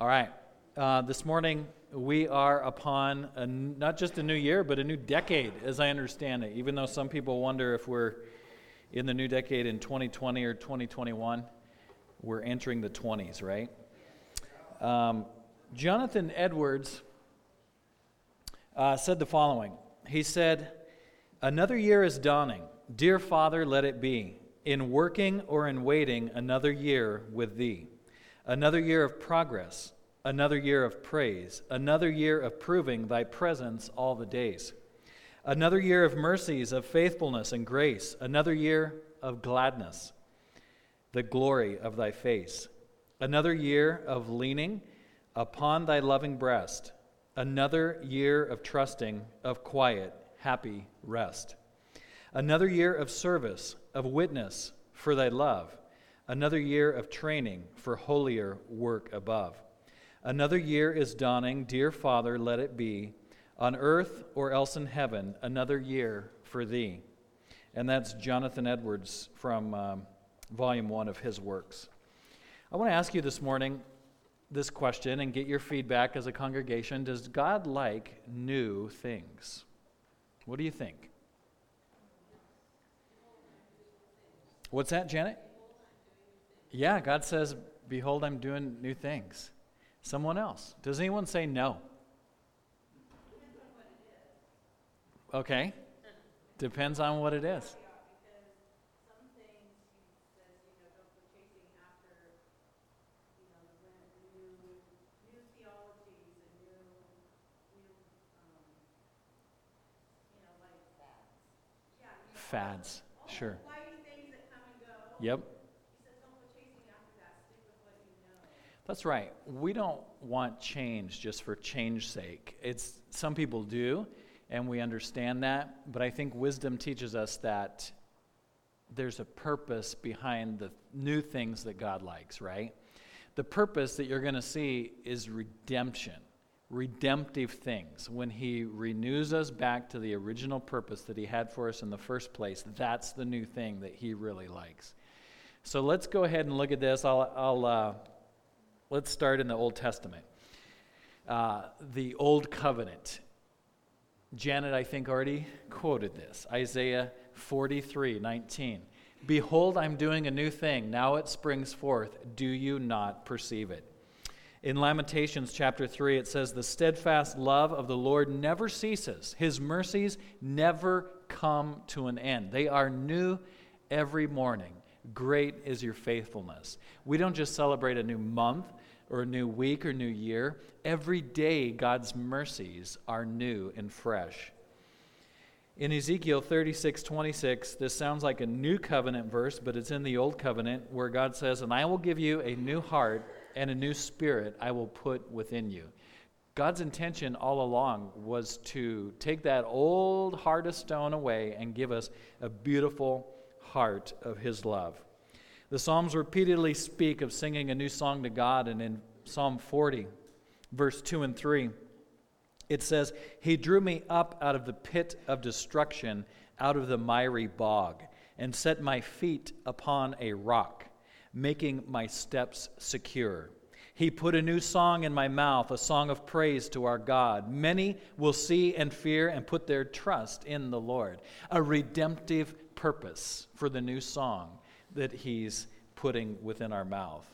All right. Uh, this morning, we are upon a, not just a new year, but a new decade, as I understand it. Even though some people wonder if we're in the new decade in 2020 or 2021, we're entering the 20s, right? Um, Jonathan Edwards uh, said the following He said, Another year is dawning. Dear Father, let it be. In working or in waiting, another year with Thee another year of progress, another year of praise, another year of proving thy presence all the days, another year of mercies, of faithfulness and grace, another year of gladness, the glory of thy face, another year of leaning upon thy loving breast, another year of trusting, of quiet, happy rest, another year of service, of witness for thy love another year of training for holier work above. Another year is dawning, dear Father, let it be, on earth or else in heaven, another year for thee. And that's Jonathan Edwards from um, volume one of his works. I want to ask you this morning this question and get your feedback as a congregation Does God like new things? What do you think? What's that, Janet? Yeah, God says, Behold, I'm doing new things. Someone else. Does anyone say no? Okay. Depends on what it is. fads. Sure. Yep. That's right. We don't want change just for change's sake. It's some people do, and we understand that, but I think wisdom teaches us that there's a purpose behind the new things that God likes, right? The purpose that you're going to see is redemption, redemptive things. When He renews us back to the original purpose that He had for us in the first place, that's the new thing that He really likes. So let's go ahead and look at this. I'll, I'll uh, Let's start in the Old Testament. Uh, the Old Covenant. Janet, I think, already quoted this Isaiah 43 19. Behold, I'm doing a new thing. Now it springs forth. Do you not perceive it? In Lamentations chapter 3, it says, The steadfast love of the Lord never ceases, His mercies never come to an end. They are new every morning. Great is your faithfulness. We don't just celebrate a new month, or a new week or new year. Every day, God's mercies are new and fresh. In Ezekiel 36 26, this sounds like a new covenant verse, but it's in the old covenant where God says, And I will give you a new heart and a new spirit I will put within you. God's intention all along was to take that old heart of stone away and give us a beautiful heart of His love. The Psalms repeatedly speak of singing a new song to God, and in Psalm 40, verse 2 and 3, it says, He drew me up out of the pit of destruction, out of the miry bog, and set my feet upon a rock, making my steps secure. He put a new song in my mouth, a song of praise to our God. Many will see and fear and put their trust in the Lord. A redemptive purpose for the new song that He's putting within our mouth.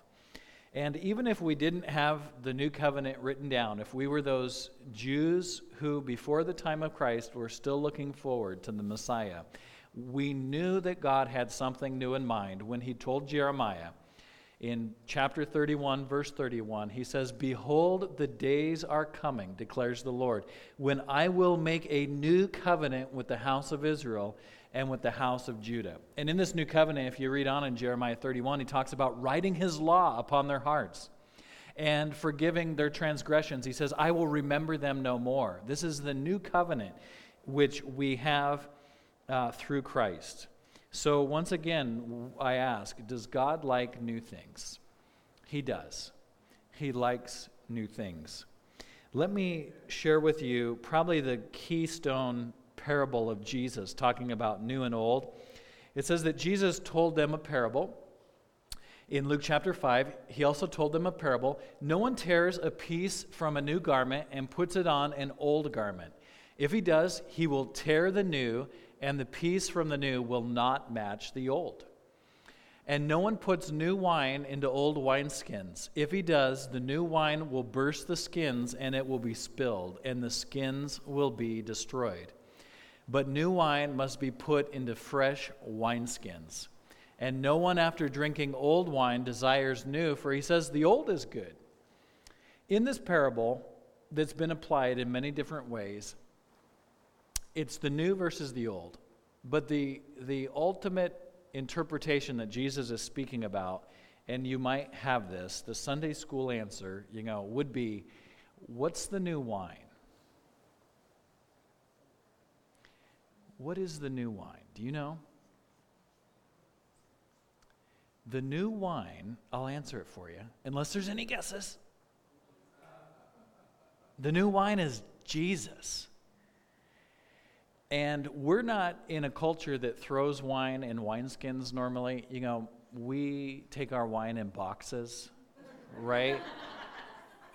And even if we didn't have the new covenant written down, if we were those Jews who, before the time of Christ, were still looking forward to the Messiah, we knew that God had something new in mind when He told Jeremiah in chapter 31, verse 31, he says, Behold, the days are coming, declares the Lord, when I will make a new covenant with the house of Israel and with the house of Judah. And in this new covenant, if you read on in Jeremiah 31, he talks about writing his law upon their hearts and forgiving their transgressions. He says, I will remember them no more. This is the new covenant which we have uh, through Christ. So, once again, I ask Does God like new things? He does. He likes new things. Let me share with you probably the keystone parable of Jesus, talking about new and old. It says that Jesus told them a parable. In Luke chapter 5, he also told them a parable No one tears a piece from a new garment and puts it on an old garment. If he does, he will tear the new, and the piece from the new will not match the old. And no one puts new wine into old wineskins. If he does, the new wine will burst the skins, and it will be spilled, and the skins will be destroyed. But new wine must be put into fresh wineskins. And no one, after drinking old wine, desires new, for he says the old is good. In this parable, that's been applied in many different ways, it's the new versus the old. But the, the ultimate interpretation that Jesus is speaking about, and you might have this, the Sunday school answer, you know, would be what's the new wine? What is the new wine? Do you know? The new wine, I'll answer it for you, unless there's any guesses. The new wine is Jesus. And we're not in a culture that throws wine in wineskins normally. You know, we take our wine in boxes, right?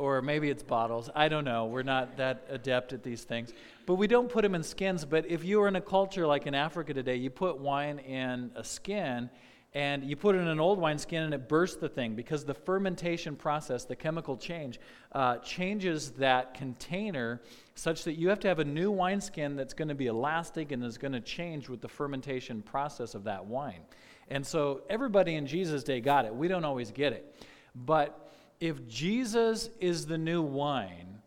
or maybe it's bottles. I don't know. We're not that adept at these things. But we don't put them in skins. But if you were in a culture like in Africa today, you put wine in a skin and you put it in an old wineskin and it bursts the thing because the fermentation process, the chemical change, uh, changes that container such that you have to have a new wineskin that's going to be elastic and is going to change with the fermentation process of that wine. And so everybody in Jesus' day got it. We don't always get it. But if Jesus is the new wine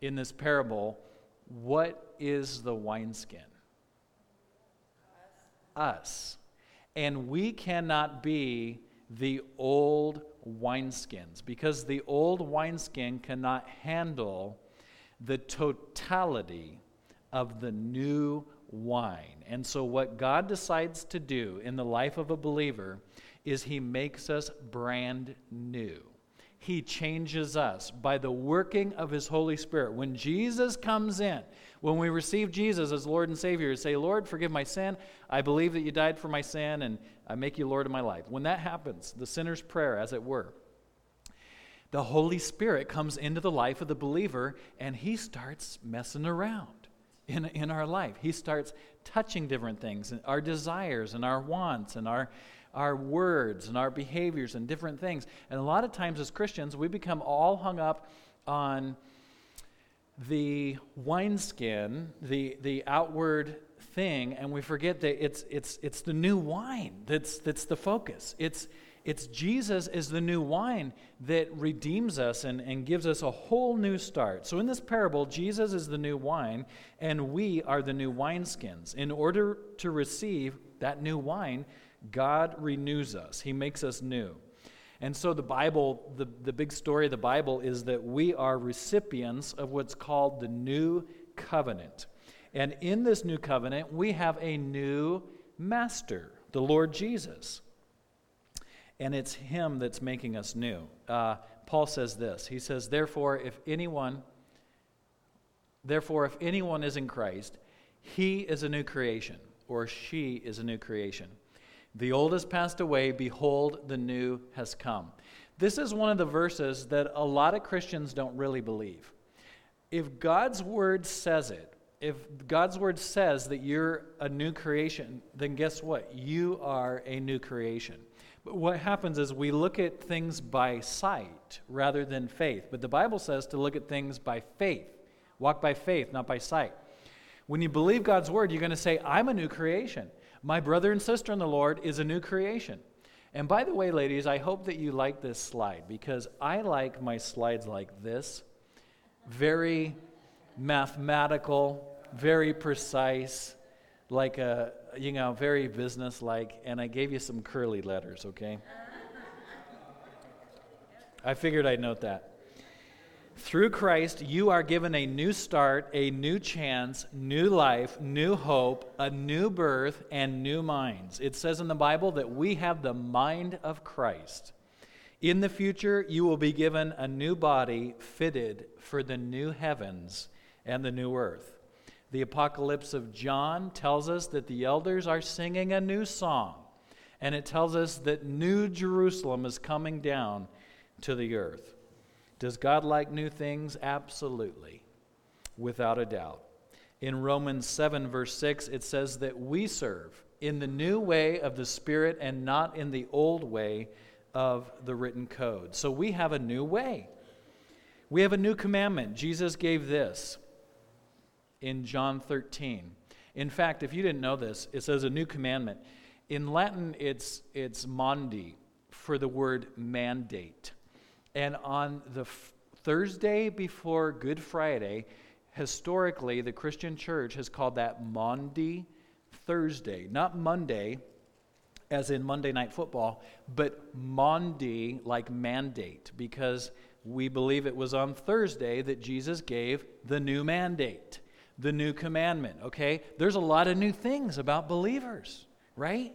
in this parable, what is the wineskin? Us and we cannot be the old wineskins because the old wineskin cannot handle the totality of the new wine. And so, what God decides to do in the life of a believer is He makes us brand new. He changes us by the working of His Holy Spirit. When Jesus comes in, when we receive Jesus as Lord and Savior, say, Lord, forgive my sin. I believe that you died for my sin, and I make you Lord of my life. When that happens, the sinner's prayer, as it were, the Holy Spirit comes into the life of the believer, and He starts messing around in, in our life. He starts touching different things, our desires and our wants and our our words and our behaviors and different things. And a lot of times as Christians, we become all hung up on the wineskin, the, the outward thing, and we forget that it's, it's, it's the new wine that's, that's the focus. It's, it's Jesus is the new wine that redeems us and, and gives us a whole new start. So in this parable, Jesus is the new wine, and we are the new wineskins. In order to receive that new wine, God renews us, He makes us new. And so the Bible, the, the big story of the Bible is that we are recipients of what's called the new covenant. And in this new covenant, we have a new master, the Lord Jesus. And it's Him that's making us new. Uh, Paul says this He says, Therefore, if anyone, therefore, if anyone is in Christ, he is a new creation, or she is a new creation. The old has passed away, behold, the new has come. This is one of the verses that a lot of Christians don't really believe. If God's word says it, if God's word says that you're a new creation, then guess what? You are a new creation. But what happens is we look at things by sight rather than faith. But the Bible says to look at things by faith. Walk by faith, not by sight. When you believe God's word, you're going to say, I'm a new creation. My brother and sister in the Lord is a new creation. And by the way, ladies, I hope that you like this slide because I like my slides like this very mathematical, very precise, like a, you know, very business-like. And I gave you some curly letters, okay? I figured I'd note that. Through Christ, you are given a new start, a new chance, new life, new hope, a new birth, and new minds. It says in the Bible that we have the mind of Christ. In the future, you will be given a new body fitted for the new heavens and the new earth. The Apocalypse of John tells us that the elders are singing a new song And it tells us that New Jerusalem is coming down to the earth. Does God like new things? Absolutely, without a doubt. In Romans 7, verse 6, it says that we serve in the new way of the Spirit and not in the old way of the written code. So we have a new way. We have a new commandment. Jesus gave this in John 13. In fact, if you didn't know this, it says a new commandment. In Latin, it's, it's mandi for the word mandate. And on the f- Thursday before Good Friday, historically, the Christian church has called that Maundy Thursday, not Monday, as in Monday Night Football, but Maundy, like mandate, because we believe it was on Thursday that Jesus gave the new mandate, the new commandment, okay? There's a lot of new things about believers, right?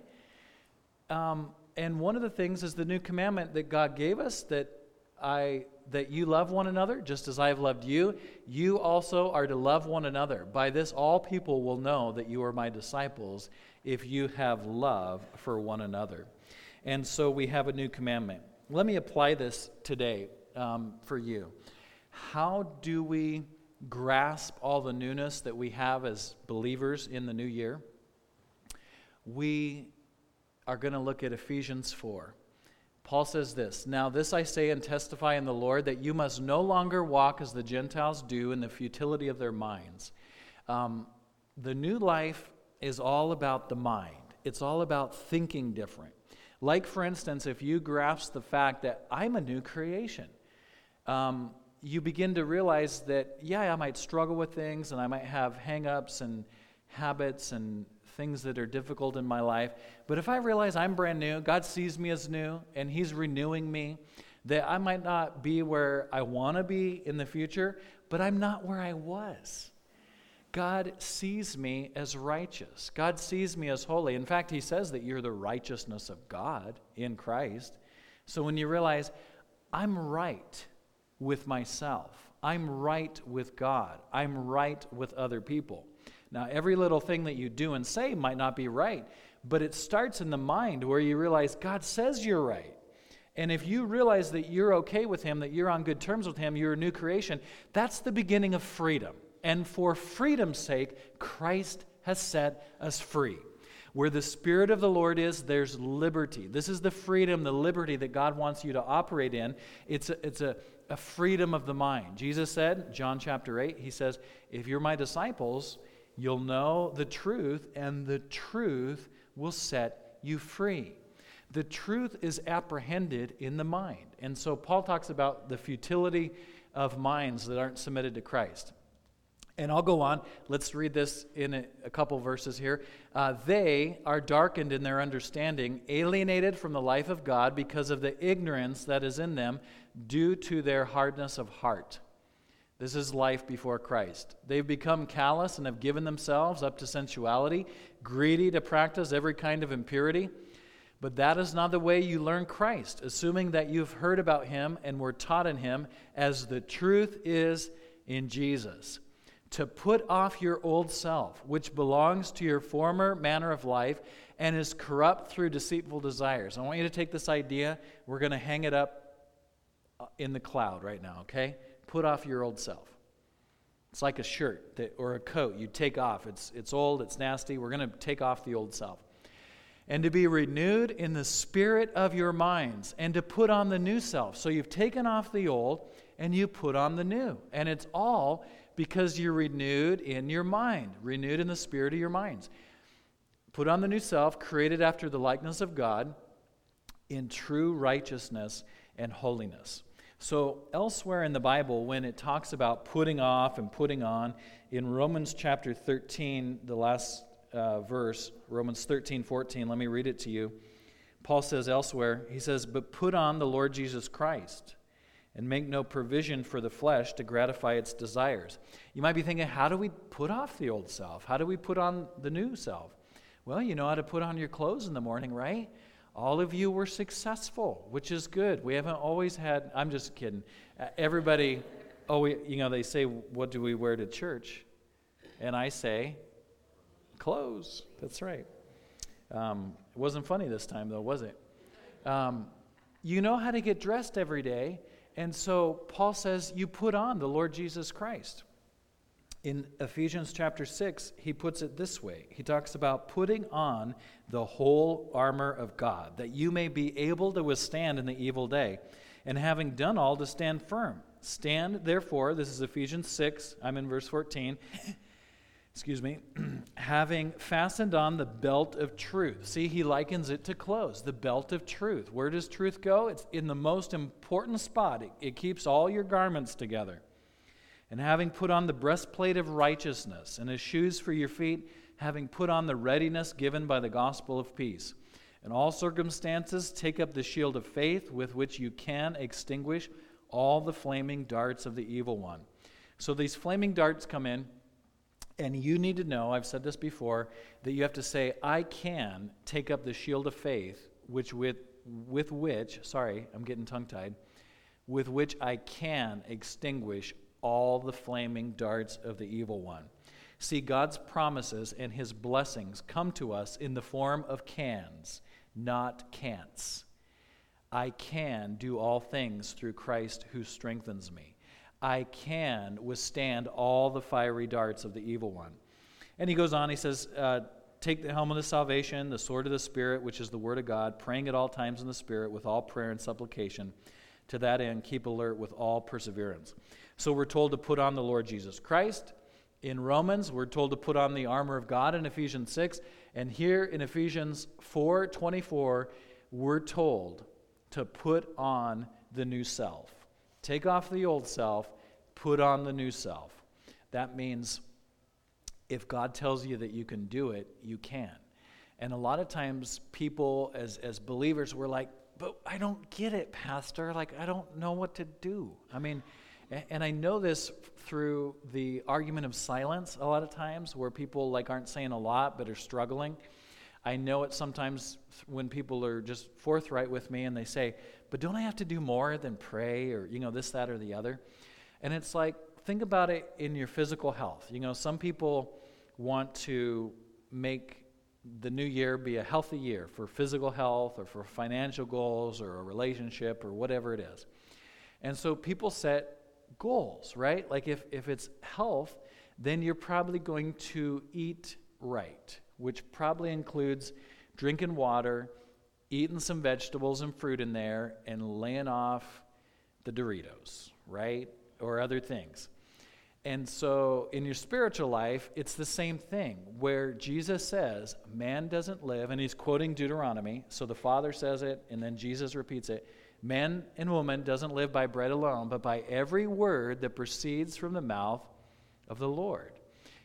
Um, and one of the things is the new commandment that God gave us that I that you love one another just as I have loved you. You also are to love one another. By this all people will know that you are my disciples if you have love for one another. And so we have a new commandment. Let me apply this today um, for you. How do we grasp all the newness that we have as believers in the new year? We are going to look at Ephesians 4. Paul says this Now, this I say and testify in the Lord that you must no longer walk as the Gentiles do in the futility of their minds. Um, the new life is all about the mind, it's all about thinking different. Like, for instance, if you grasp the fact that I'm a new creation, um, you begin to realize that, yeah, I might struggle with things and I might have hang ups and habits and things that are difficult in my life. But if I realize I'm brand new, God sees me as new, and He's renewing me, that I might not be where I want to be in the future, but I'm not where I was. God sees me as righteous. God sees me as holy. In fact, He says that you're the righteousness of God in Christ. So when you realize, I'm right with myself, I'm right with God, I'm right with other people. Now, every little thing that you do and say might not be right, but it starts in the mind where you realize God says you're right. And if you realize that you're okay with Him, that you're on good terms with Him, you're a new creation, that's the beginning of freedom. And for freedom's sake, Christ has set us free. Where the Spirit of the Lord is, there's liberty. This is the freedom, the liberty that God wants you to operate in. It's a, it's a, a freedom of the mind. Jesus said, John chapter 8, He says, If you're my disciples, You'll know the truth, and the truth will set you free. The truth is apprehended in the mind. And so Paul talks about the futility of minds that aren't submitted to Christ. And I'll go on. Let's read this in a, a couple verses here. Uh, they are darkened in their understanding, alienated from the life of God because of the ignorance that is in them due to their hardness of heart. This is life before Christ. They've become callous and have given themselves up to sensuality, greedy to practice every kind of impurity. But that is not the way you learn Christ, assuming that you've heard about him and were taught in him, as the truth is in Jesus. To put off your old self, which belongs to your former manner of life and is corrupt through deceitful desires. I want you to take this idea, we're going to hang it up uh, in the cloud right now, okay? Put off your old self. It's like a shirt that, or a coat you take off. It's, it's old, it's nasty. We're going to take off the old self. And to be renewed in the spirit of your minds, and to put on the new self. So you've taken off the old and you put on the new. And it's all because you're renewed in your mind, renewed in the spirit of your minds. Put on the new self, created after the likeness of God, in true righteousness and holiness. So, elsewhere in the Bible, when it talks about putting off and putting on, in Romans chapter 13, the last uh, verse, Romans 13, 14, let me read it to you. Paul says elsewhere, he says, But put on the Lord Jesus Christ and make no provision for the flesh to gratify its desires. You might be thinking, how do we put off the old self? How do we put on the new self? Well, you know how to put on your clothes in the morning, right? All of you were successful, which is good. We haven't always had, I'm just kidding. Uh, everybody, oh, we, you know, they say, what do we wear to church? And I say, clothes. That's right. Um, it wasn't funny this time, though, was it? Um, you know how to get dressed every day. And so Paul says, You put on the Lord Jesus Christ. In Ephesians chapter 6, he puts it this way He talks about putting on the whole armor of God, that you may be able to withstand in the evil day, and having done all, to stand firm. Stand, therefore, this is Ephesians 6, I'm in verse 14. Excuse me, having fastened on the belt of truth. See, he likens it to clothes, the belt of truth. Where does truth go? It's in the most important spot. It, it keeps all your garments together and having put on the breastplate of righteousness, and as shoes for your feet, having put on the readiness given by the gospel of peace. In all circumstances, take up the shield of faith with which you can extinguish all the flaming darts of the evil one. So these flaming darts come in, and you need to know, I've said this before, that you have to say, I can take up the shield of faith, which with, with which, sorry, I'm getting tongue tied, with which I can extinguish all the flaming darts of the evil one. See, God's promises and his blessings come to us in the form of cans, not can'ts. I can do all things through Christ who strengthens me. I can withstand all the fiery darts of the evil one. And he goes on, he says, uh, Take the helmet of salvation, the sword of the Spirit, which is the word of God, praying at all times in the Spirit with all prayer and supplication. To that end, keep alert with all perseverance. So we're told to put on the Lord Jesus Christ. In Romans, we're told to put on the armor of God in Ephesians 6. And here in Ephesians 4 24, we're told to put on the new self. Take off the old self, put on the new self. That means if God tells you that you can do it, you can. And a lot of times, people as, as believers, we're like, but I don't get it, Pastor. Like, I don't know what to do. I mean, and I know this through the argument of silence a lot of times where people like aren't saying a lot but are struggling. I know it sometimes when people are just forthright with me and they say, "But don't I have to do more than pray or you know this that or the other?" And it's like think about it in your physical health. You know, some people want to make the new year be a healthy year for physical health or for financial goals or a relationship or whatever it is. And so people set goals, right? Like if, if it's health, then you're probably going to eat right, which probably includes drinking water, eating some vegetables and fruit in there, and laying off the Doritos, right? Or other things. And so in your spiritual life, it's the same thing where Jesus says, Man doesn't live, and he's quoting Deuteronomy. So the Father says it, and then Jesus repeats it Man and woman doesn't live by bread alone, but by every word that proceeds from the mouth of the Lord.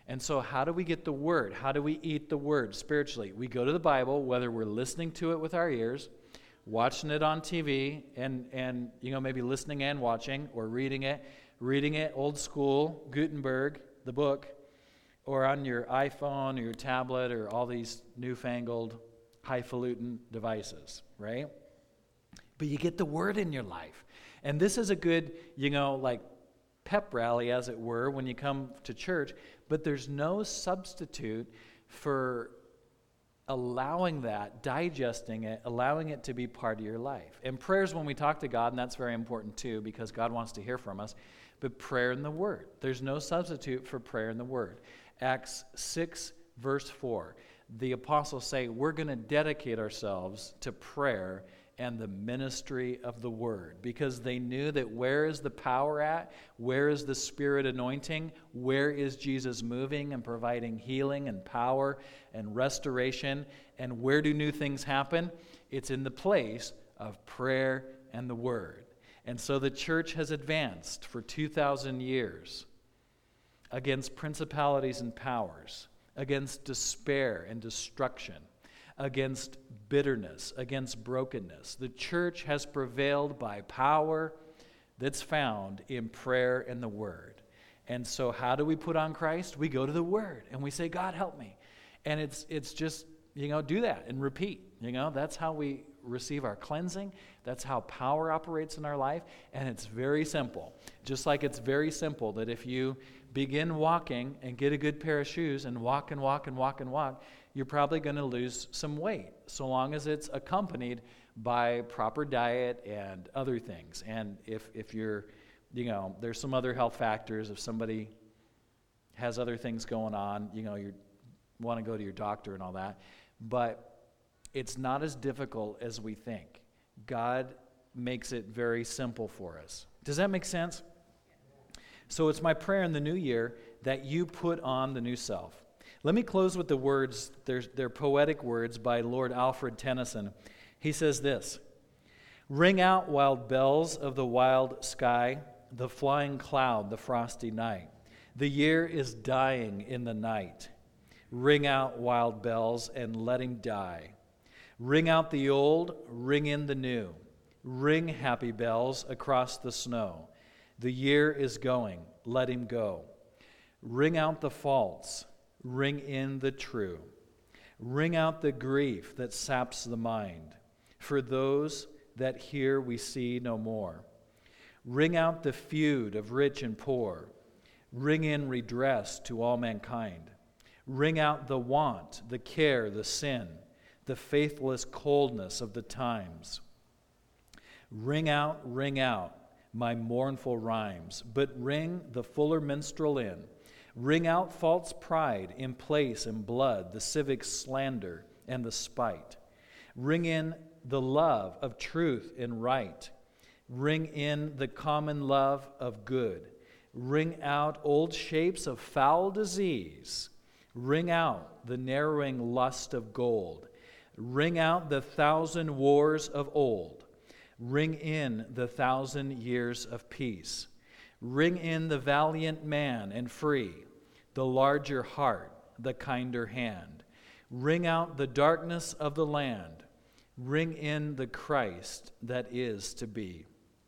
And so, how do we get the word? How do we eat the word spiritually? We go to the Bible, whether we're listening to it with our ears, watching it on TV, and, and you know, maybe listening and watching, or reading it, reading it old school, Gutenberg, the book, or on your iPhone or your tablet or all these newfangled highfalutin devices, right? but you get the word in your life. And this is a good, you know, like pep rally, as it were, when you come to church, but there's no substitute for allowing that, digesting it, allowing it to be part of your life. And prayers when we talk to God, and that's very important too, because God wants to hear from us, but prayer and the Word. There's no substitute for prayer and the Word. Acts 6, verse 4. The apostles say, We're going to dedicate ourselves to prayer and the ministry of the word because they knew that where is the power at? Where is the spirit anointing? Where is Jesus moving and providing healing and power and restoration? And where do new things happen? It's in the place of prayer and the word. And so the church has advanced for 2,000 years against principalities and powers, against despair and destruction against bitterness, against brokenness. The church has prevailed by power that's found in prayer and the Word. And so, how do we put on Christ? We go to the Word and we say, God, help me. And it's, it's just, you know, do that and repeat. You know, that's how we receive our cleansing. That's how power operates in our life. And it's very simple. Just like it's very simple that if you begin walking and get a good pair of shoes and walk and walk and walk and walk, you're probably going to lose some weight so long as it's accompanied by proper diet and other things. And if, if you're, you know, there's some other health factors. If somebody has other things going on, you know, you want to go to your doctor and all that. But it's not as difficult as we think. God makes it very simple for us. Does that make sense? So it's my prayer in the new year that you put on the new self. Let me close with the words, they're, they're poetic words by Lord Alfred Tennyson. He says this Ring out, wild bells of the wild sky, the flying cloud, the frosty night. The year is dying in the night. Ring out, wild bells, and let him die. Ring out the old, ring in the new. Ring happy bells across the snow. The year is going, let him go. Ring out the false, ring in the true. Ring out the grief that saps the mind. For those that here we see no more. Ring out the feud of rich and poor. Ring in redress to all mankind. Ring out the want, the care, the sin the faithless coldness of the times. Ring out, ring out my mournful rhymes, but ring the fuller minstrel in. Ring out false pride in place and blood, the civic slander and the spite. Ring in the love of truth and right. Ring in the common love of good. Ring out old shapes of foul disease. Ring out the narrowing lust of gold. Ring out the thousand wars of old. Ring in the thousand years of peace. Ring in the valiant man and free, the larger heart, the kinder hand. Ring out the darkness of the land. Ring in the Christ that is to be.